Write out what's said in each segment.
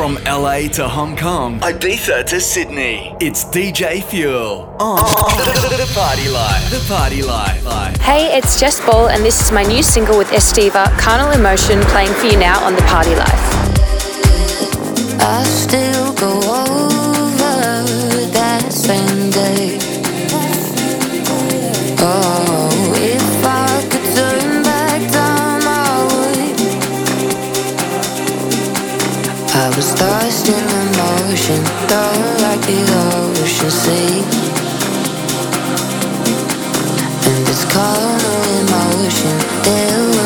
From LA to Hong Kong, Ibiza to Sydney, it's DJ Fuel oh, oh. on the Party Life. The Party Life. Hey, it's Jess Ball, and this is my new single with Estiva, Carnal Emotion, playing for you now on the Party Life. I still go over that same day. Oh, emotion, thought like the ocean sea. And this carnal emotion,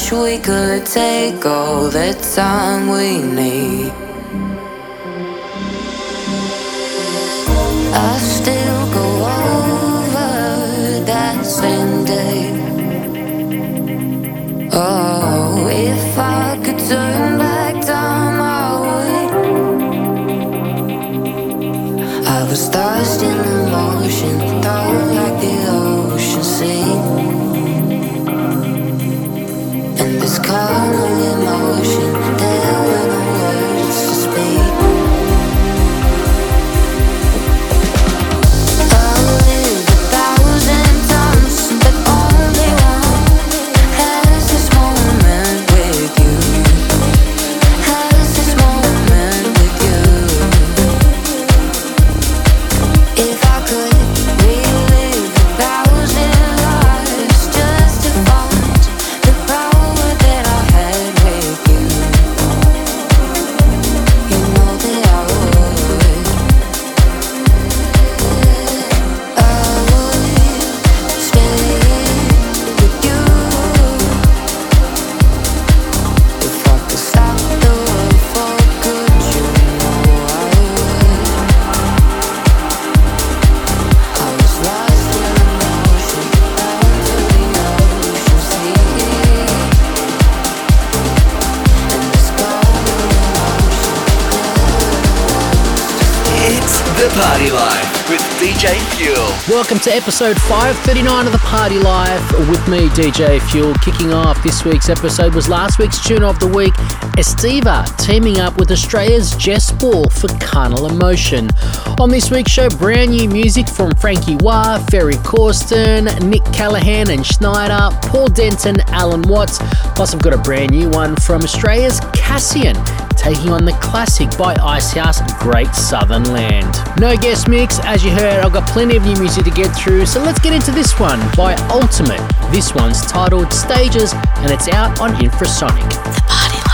wish we could take all the time we need. Party Life with DJ Fuel. Welcome to episode 539 of the Party Life with me, DJ Fuel. Kicking off this week's episode was last week's tune of the week, Estiva, teaming up with Australia's Jess Ball for Carnal Emotion. On this week's show, brand new music from Frankie Wah, Ferry Corsten, Nick Callahan and Schneider, Paul Denton, Alan Watts. Plus, I've got a brand new one from Australia's Cassian, taking on the classic by Icehouse, Great Southern Land. No guest mix, as you heard, I've got plenty of new music to get through, so let's get into this one by Ultimate. This one's titled Stages and it's out on Infrasonic.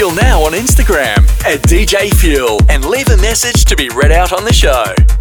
Fuel now on Instagram at DJ Fuel and leave a message to be read out on the show.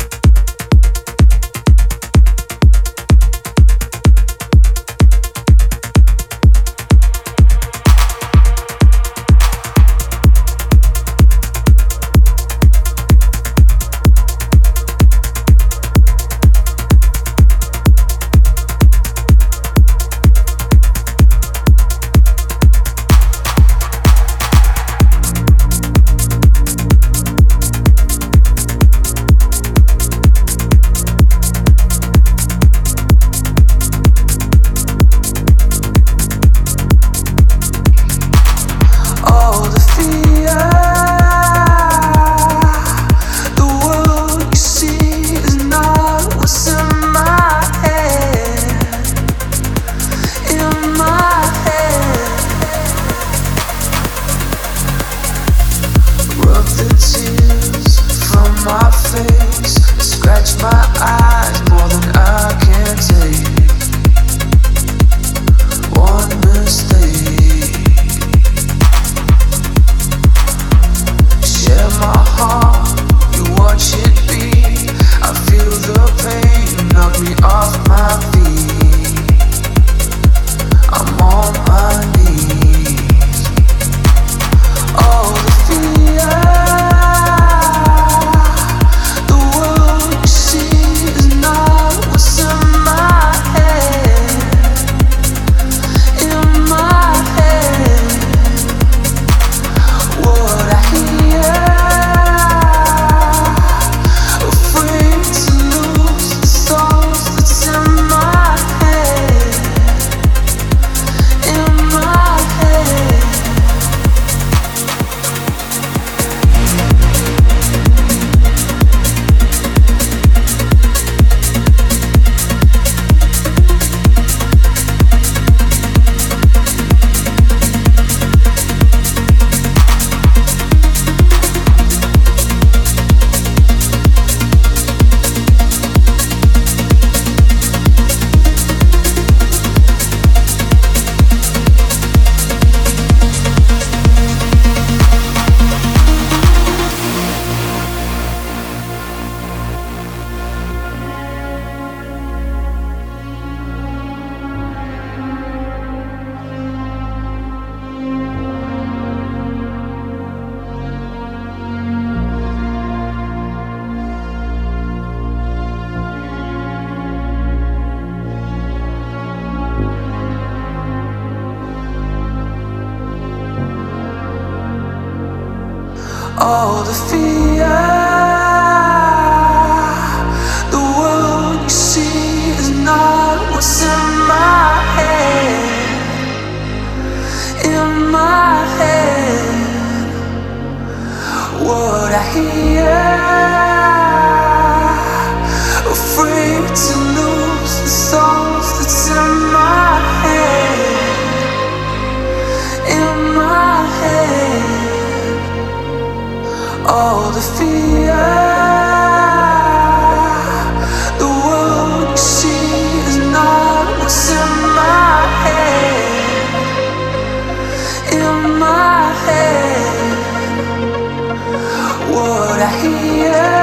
wanna hear.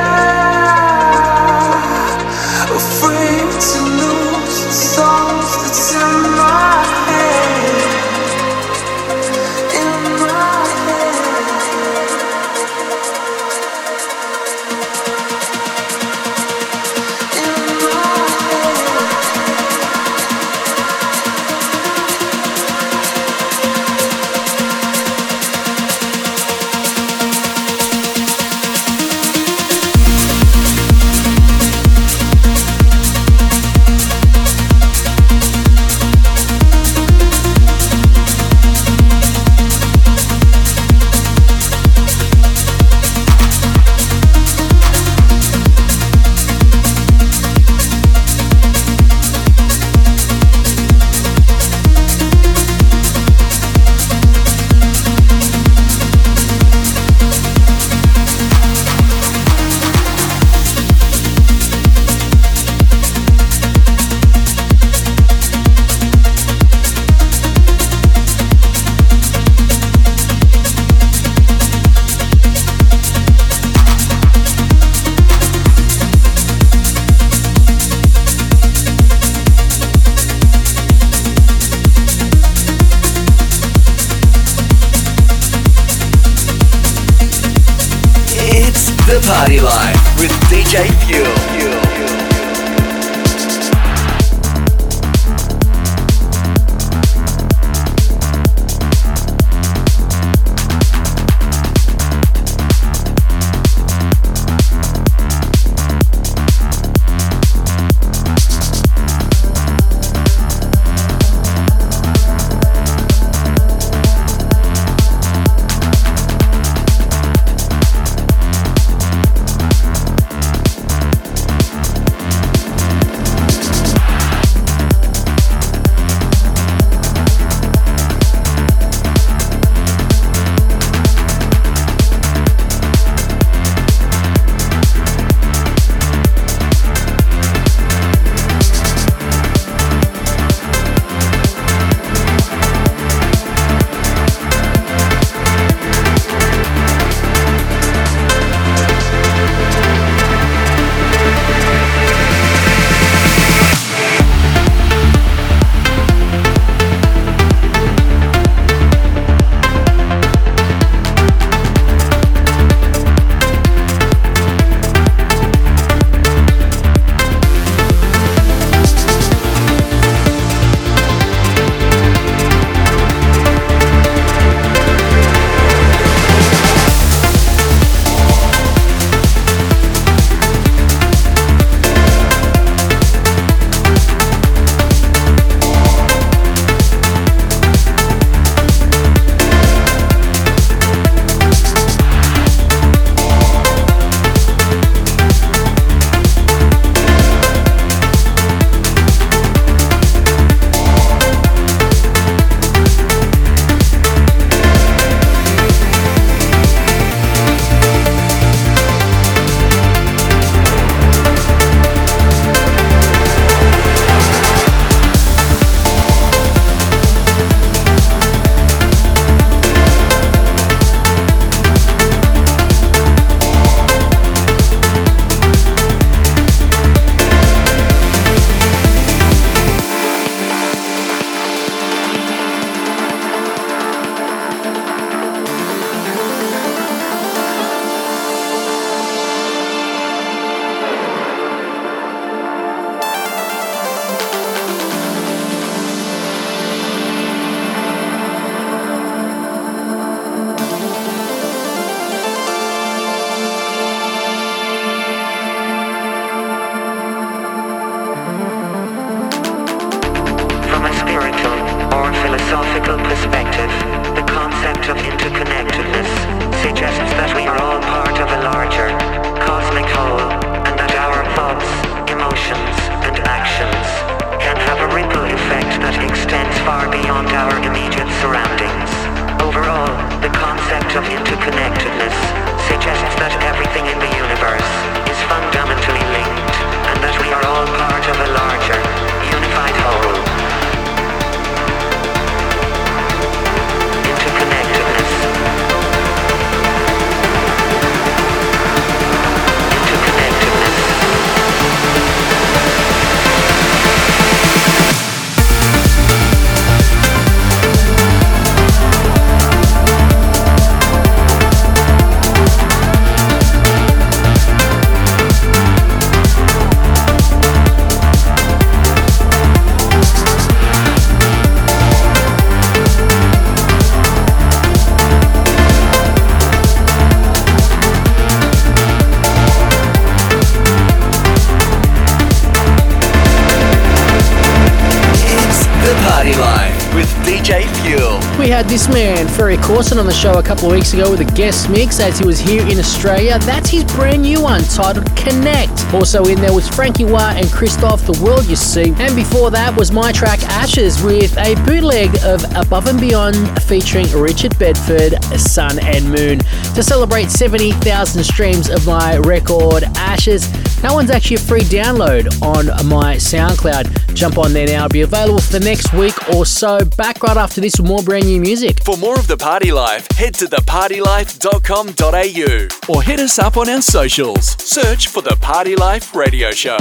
Man, Ferry Corsten, on the show a couple of weeks ago with a guest mix as he was here in Australia. That's his brand new one titled Connect. Also in there was Frankie Wah and Christoph, The World You See. And before that was my track Ashes with a bootleg of Above and Beyond featuring Richard Bedford, Sun and Moon. To celebrate 70,000 streams of my record Ashes, that one's actually a free download on my SoundCloud. Jump on there now. It'll be available for the next week or so. Back right after this with more brand new music. For more of The Party Life, head to thepartylife.com.au or hit us up on our socials. Search for The Party Life Radio Show.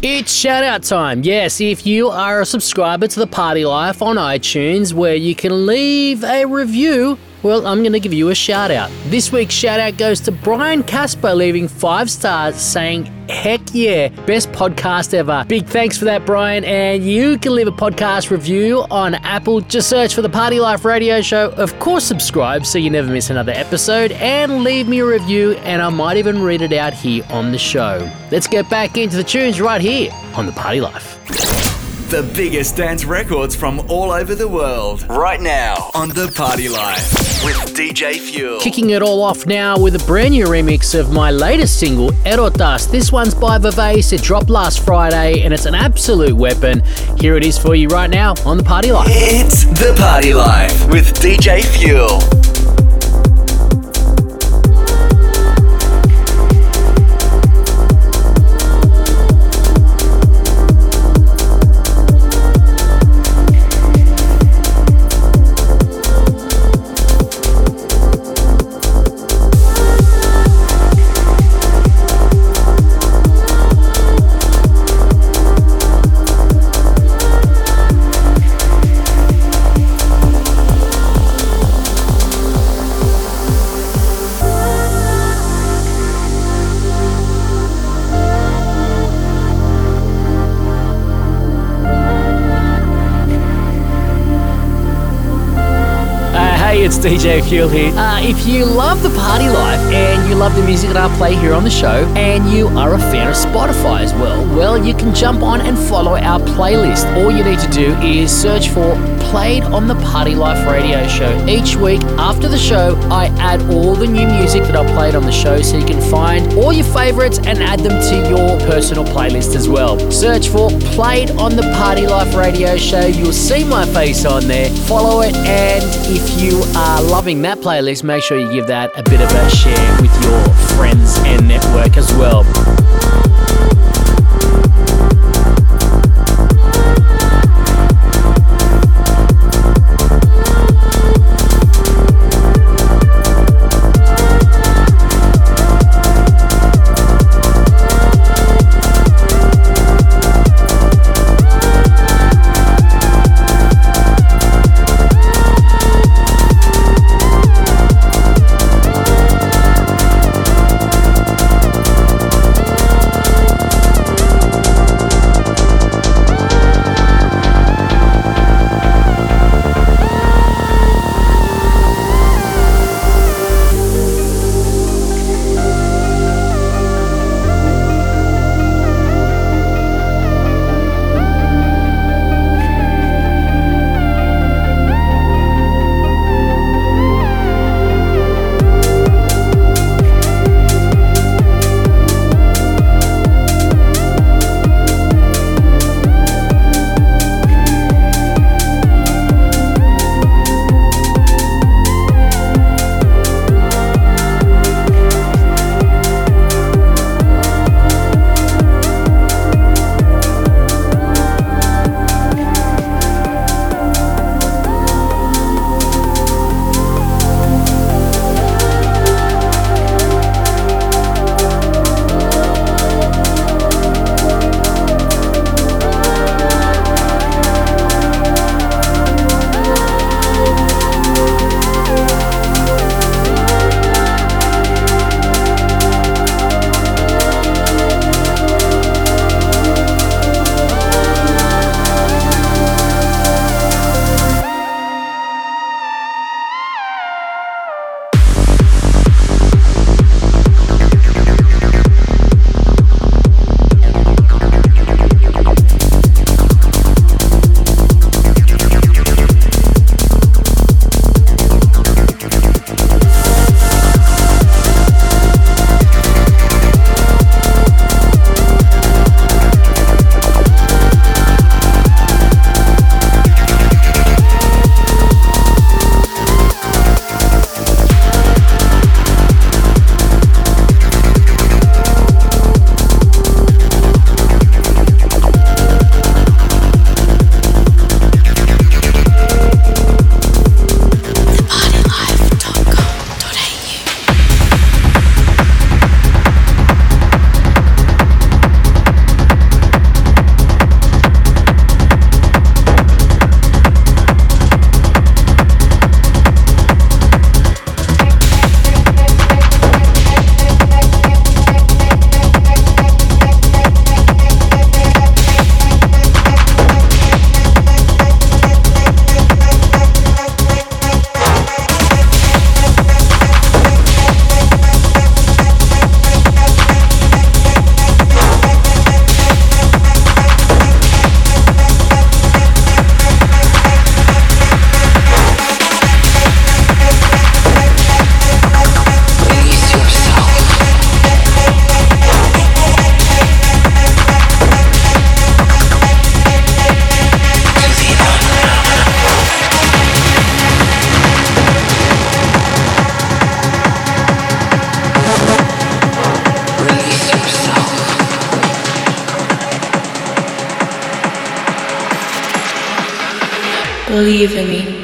It's shout out time. Yes, if you are a subscriber to The Party Life on iTunes, where you can leave a review well, I'm going to give you a shout out. This week's shout out goes to Brian Casper, leaving five stars saying, Heck yeah, best podcast ever. Big thanks for that, Brian. And you can leave a podcast review on Apple. Just search for the Party Life Radio Show. Of course, subscribe so you never miss another episode. And leave me a review, and I might even read it out here on the show. Let's get back into the tunes right here on the Party Life. The biggest dance records from all over the world. Right now on The Party Life with DJ Fuel. Kicking it all off now with a brand new remix of my latest single, Erotas. This one's by Vivace. It dropped last Friday and it's an absolute weapon. Here it is for you right now on The Party Life. It's The Party Life with DJ Fuel. DJ Fuel here. Uh, if you love the party life and you love the music that I play here on the show, and you are a fan of Spotify as well, well, you can jump on and follow our playlist. All you need to do is search for Played on the Party Life radio show. Each week after the show, I add all the new music that I played on the show so you can find all your favorites and add them to your personal playlist as well. Search for Played on the Party Life radio show. You'll see my face on there. Follow it, and if you are are loving that playlist, make sure you give that a bit of a share with your friends and network as well. Believe in me.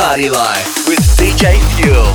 Party Life with DJ Fuel.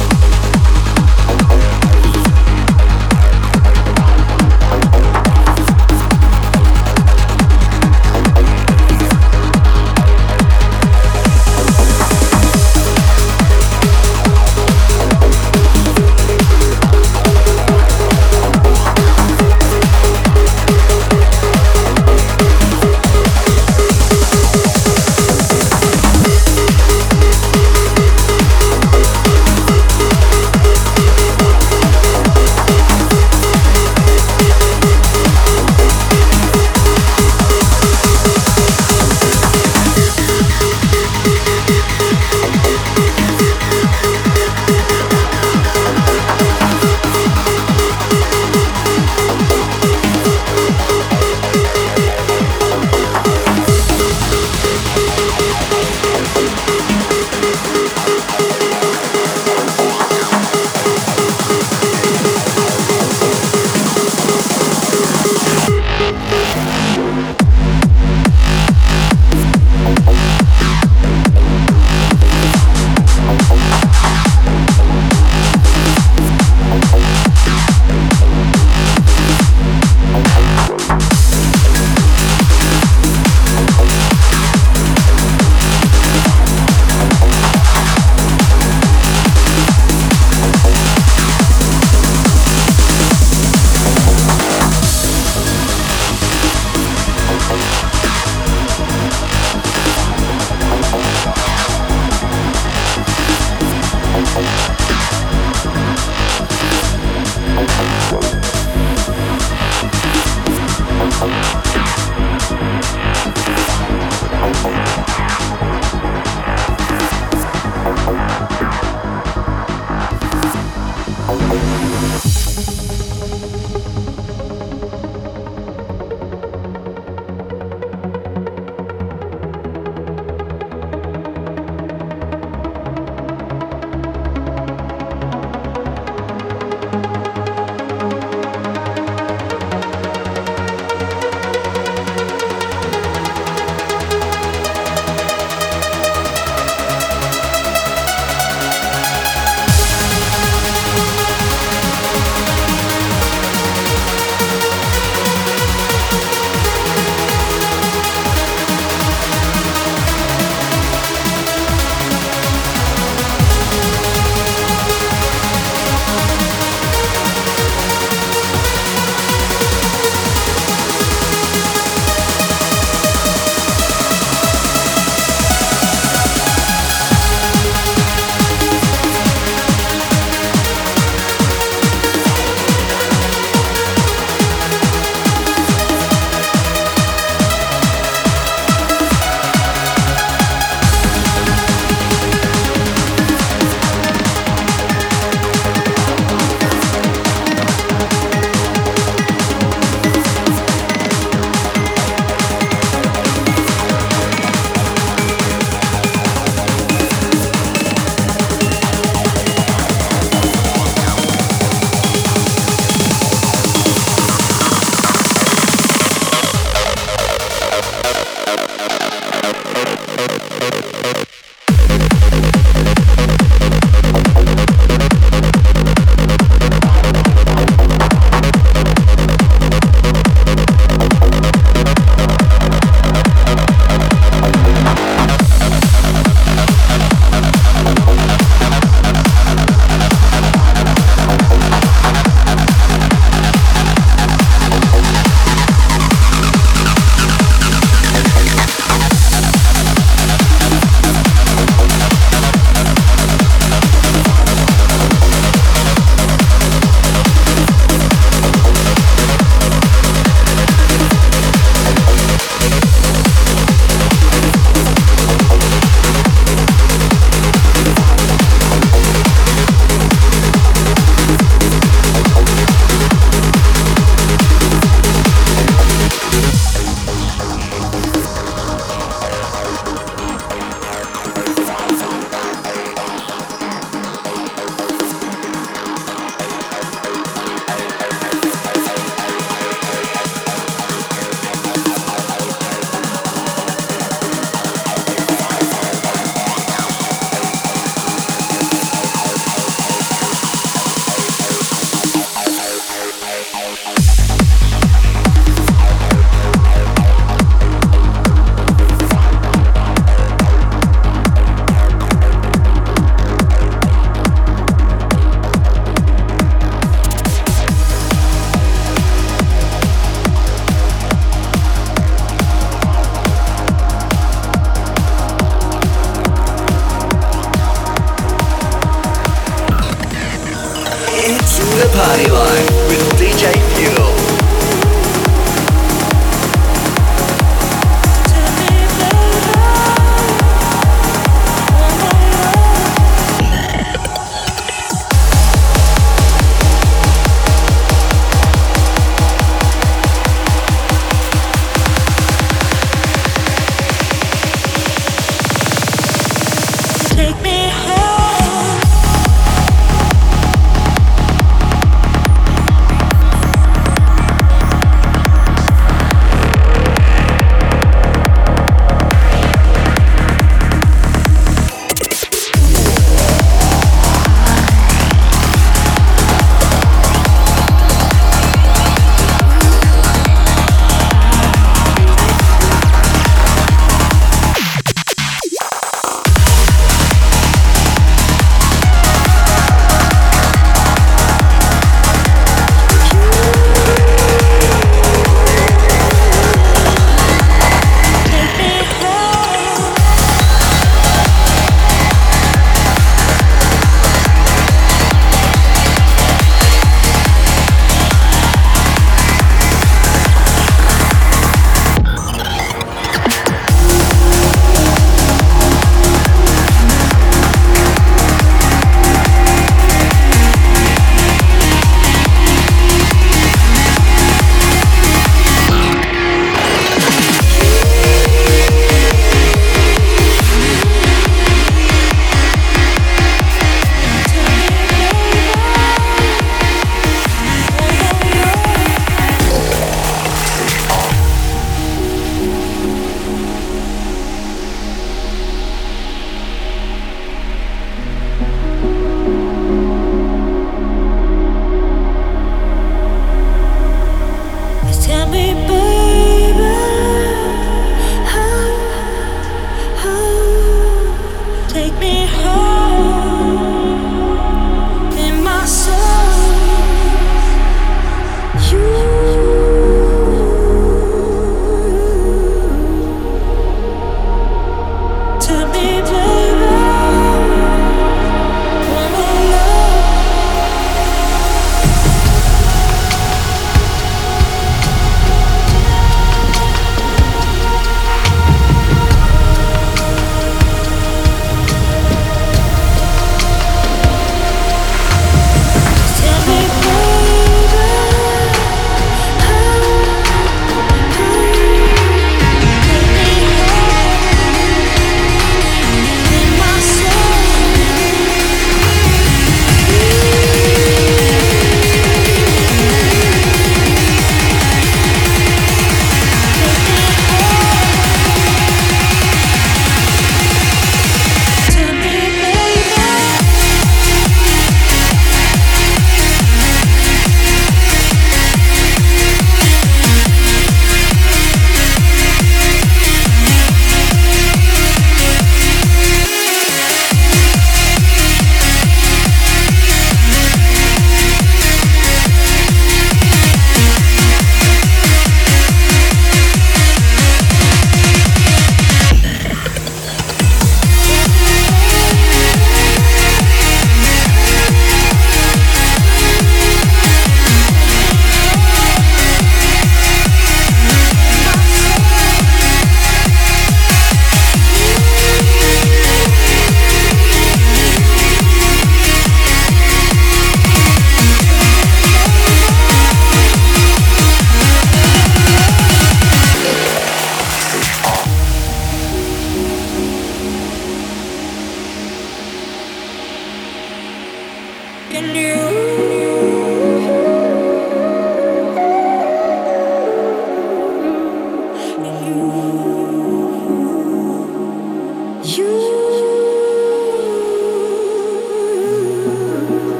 and you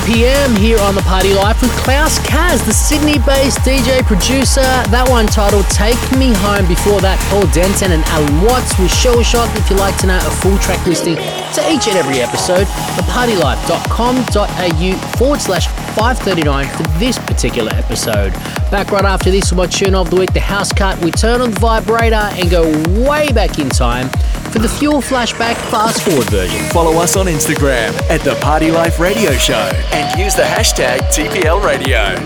3 p.m. here on the Party Life with Klaus Kaz, the Sydney based DJ producer. That one titled Take Me Home. Before that, Paul Denton and Alan Watts with Shell Shock. If you'd like to know a full track listing to each and every episode, thepartylife.com.au forward slash 539 for this particular episode. Back right after this with my tune of the week, The House Cut. We turn on the vibrator and go way back in time for the Fuel Flashback fast forward version. Follow us on Instagram at The Party Life Radio Show and use the hashtag TPL Radio.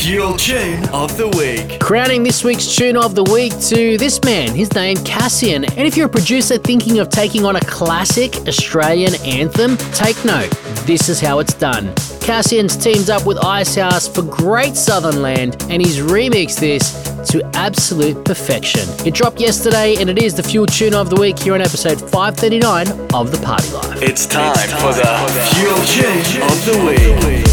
Fuel Tune of the Week. Crowning this week's tune of the week to this man, his name Cassian. And if you're a producer thinking of taking on a classic Australian anthem, take note. This is how it's done. Cassian's teamed up with Icehouse for Great Southern Land and he's remixed this to absolute perfection. It dropped yesterday and it is the Fuel Tune of the Week here on episode 539 of The Party Life. It's time, for the Fuel Tune of the Week.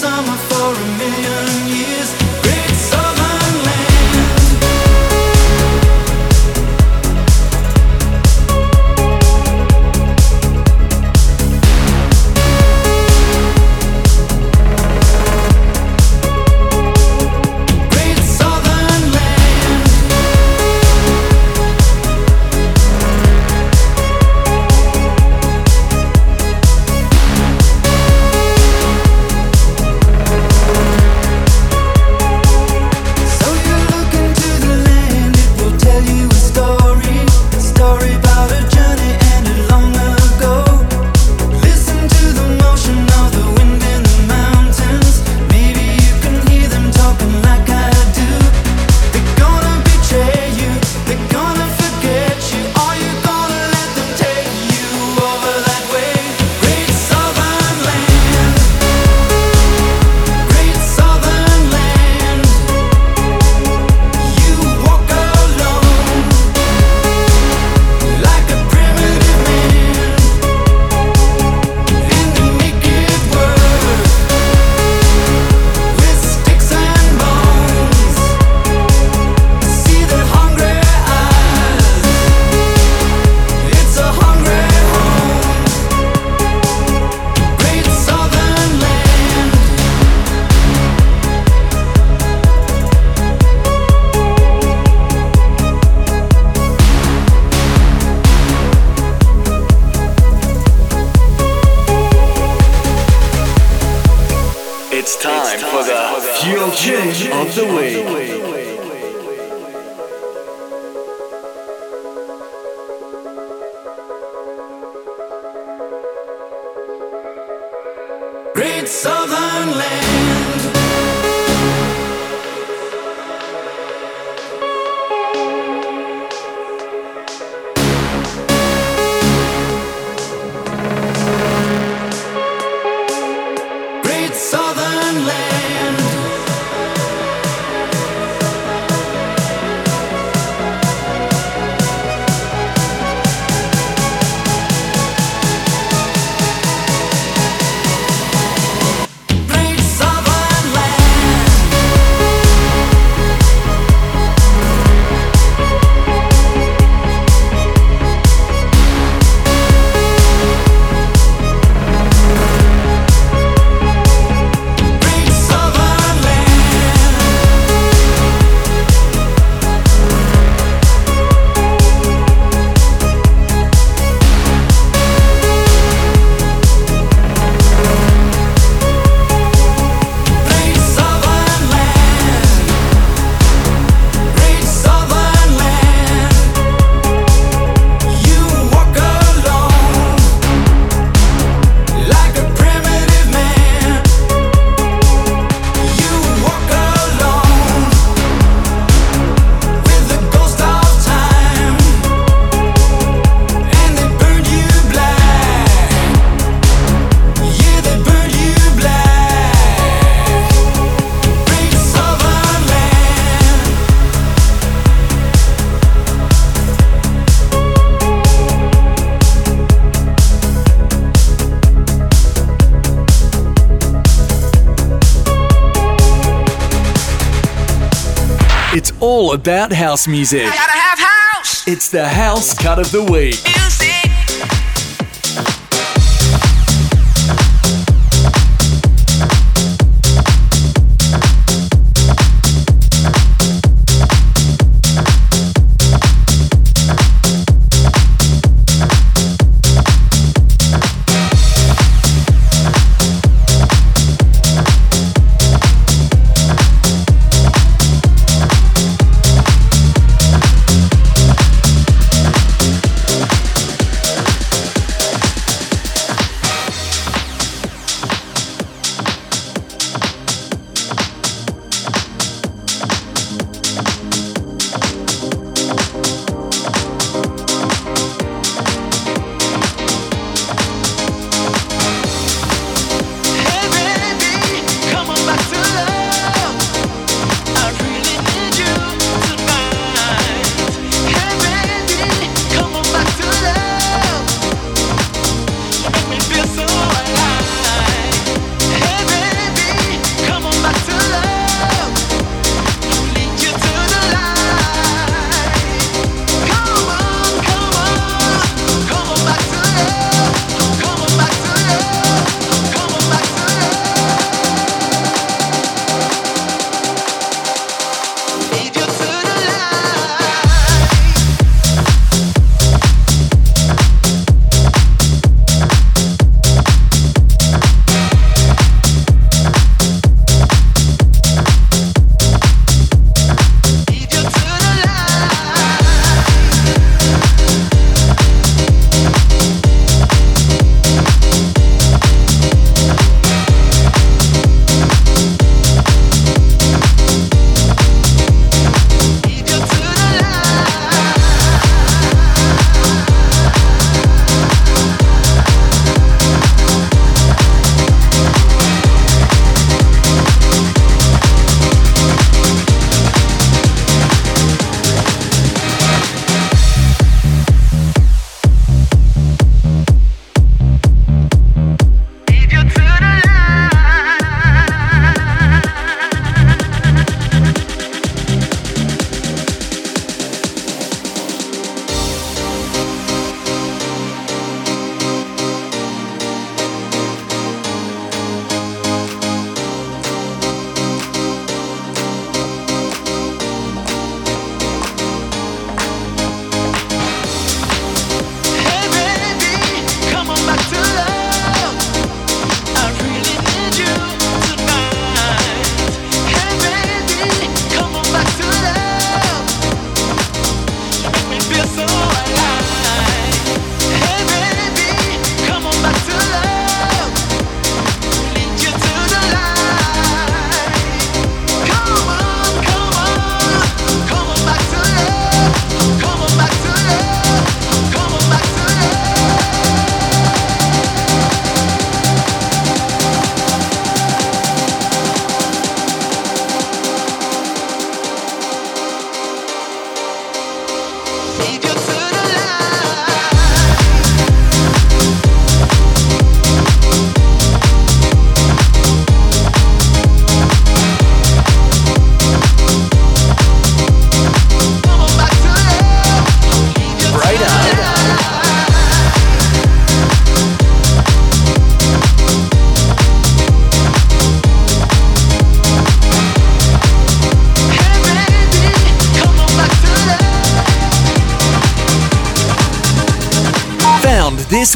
Summer for a million about house music. House. It's the house cut of the week.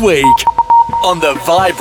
week on the Vibe.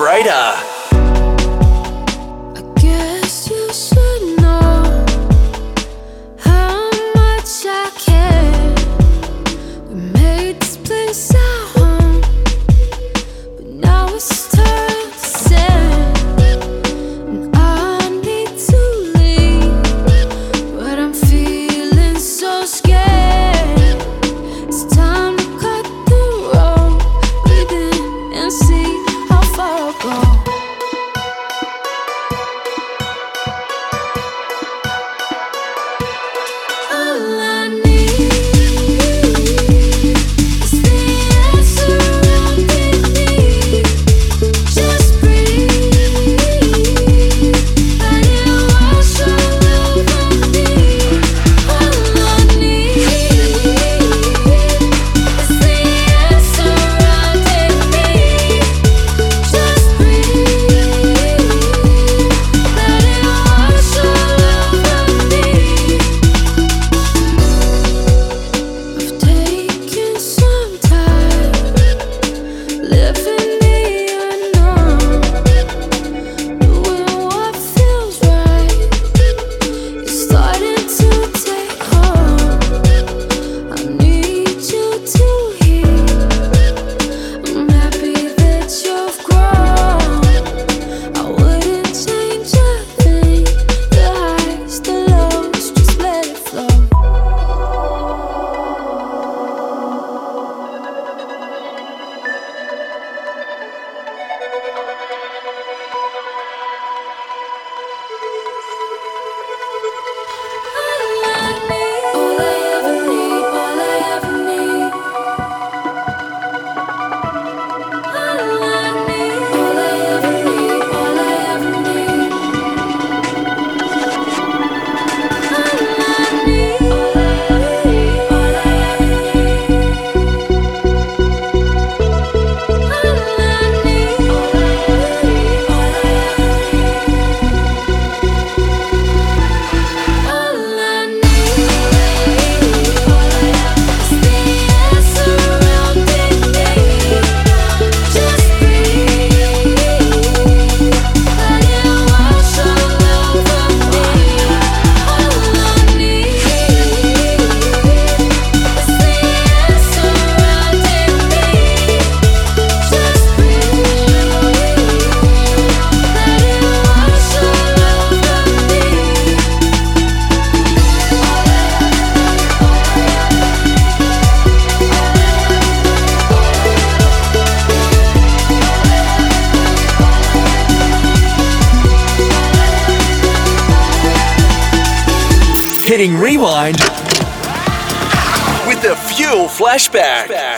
Fuel Flashback.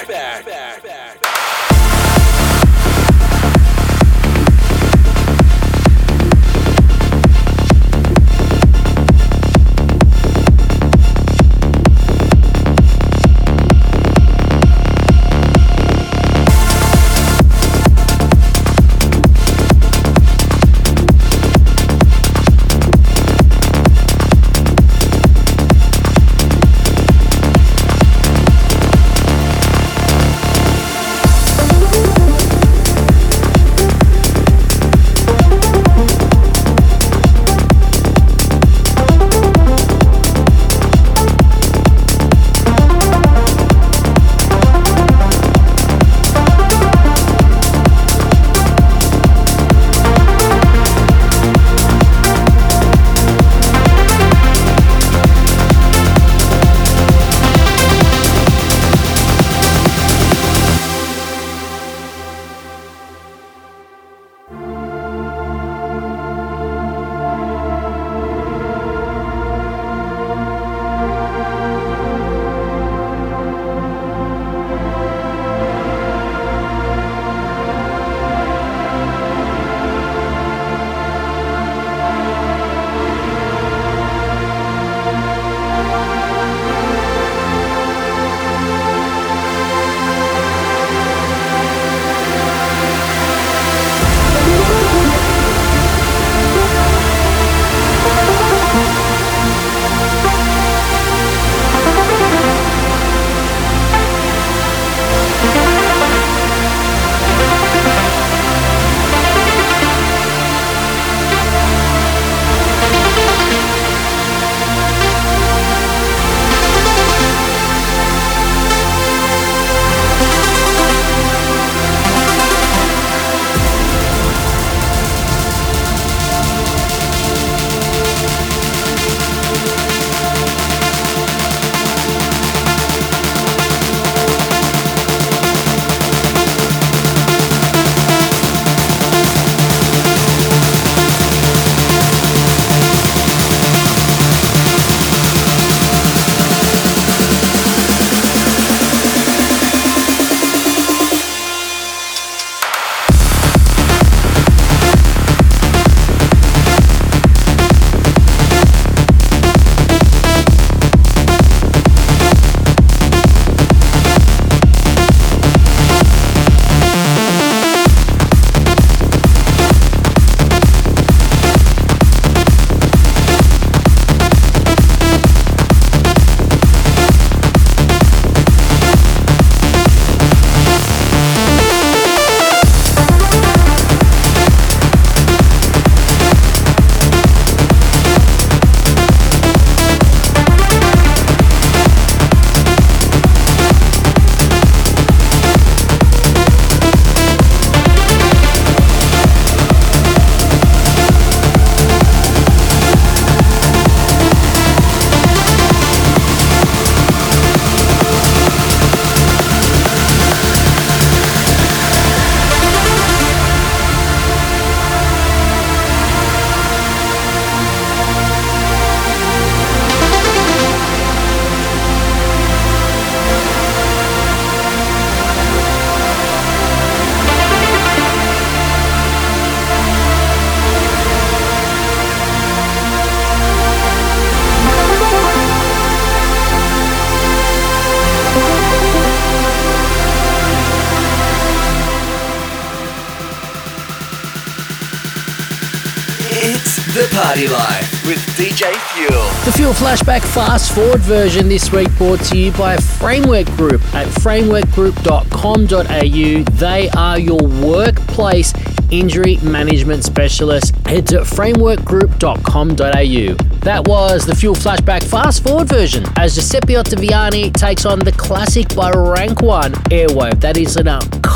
Fast Forward version this week brought to you by Framework Group at frameworkgroup.com.au. They are your workplace injury management specialist. Head to frameworkgroup.com.au. That was the Fuel Flashback Fast Forward version as Giuseppe Ottaviani takes on the classic by Rank One Airwave. That is an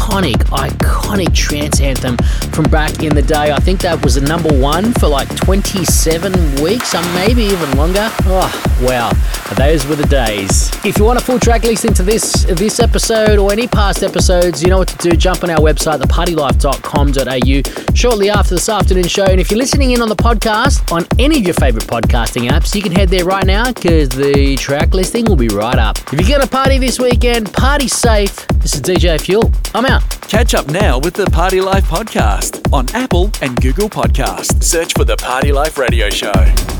iconic, iconic trance anthem from back in the day. I think that was the number one for like 27 weeks, or maybe even longer. Oh, wow. Those were the days. If you want a full track listing to this this episode or any past episodes, you know what to do. Jump on our website, thepartylife.com.au, shortly after this afternoon show. And if you're listening in on the podcast on any of your favorite podcasting apps, you can head there right now because the track listing will be right up. If you're going to party this weekend, party safe. This is DJ Fuel. I'm out. Catch up now with the Party Life podcast on Apple and Google Podcast. Search for the Party Life Radio Show.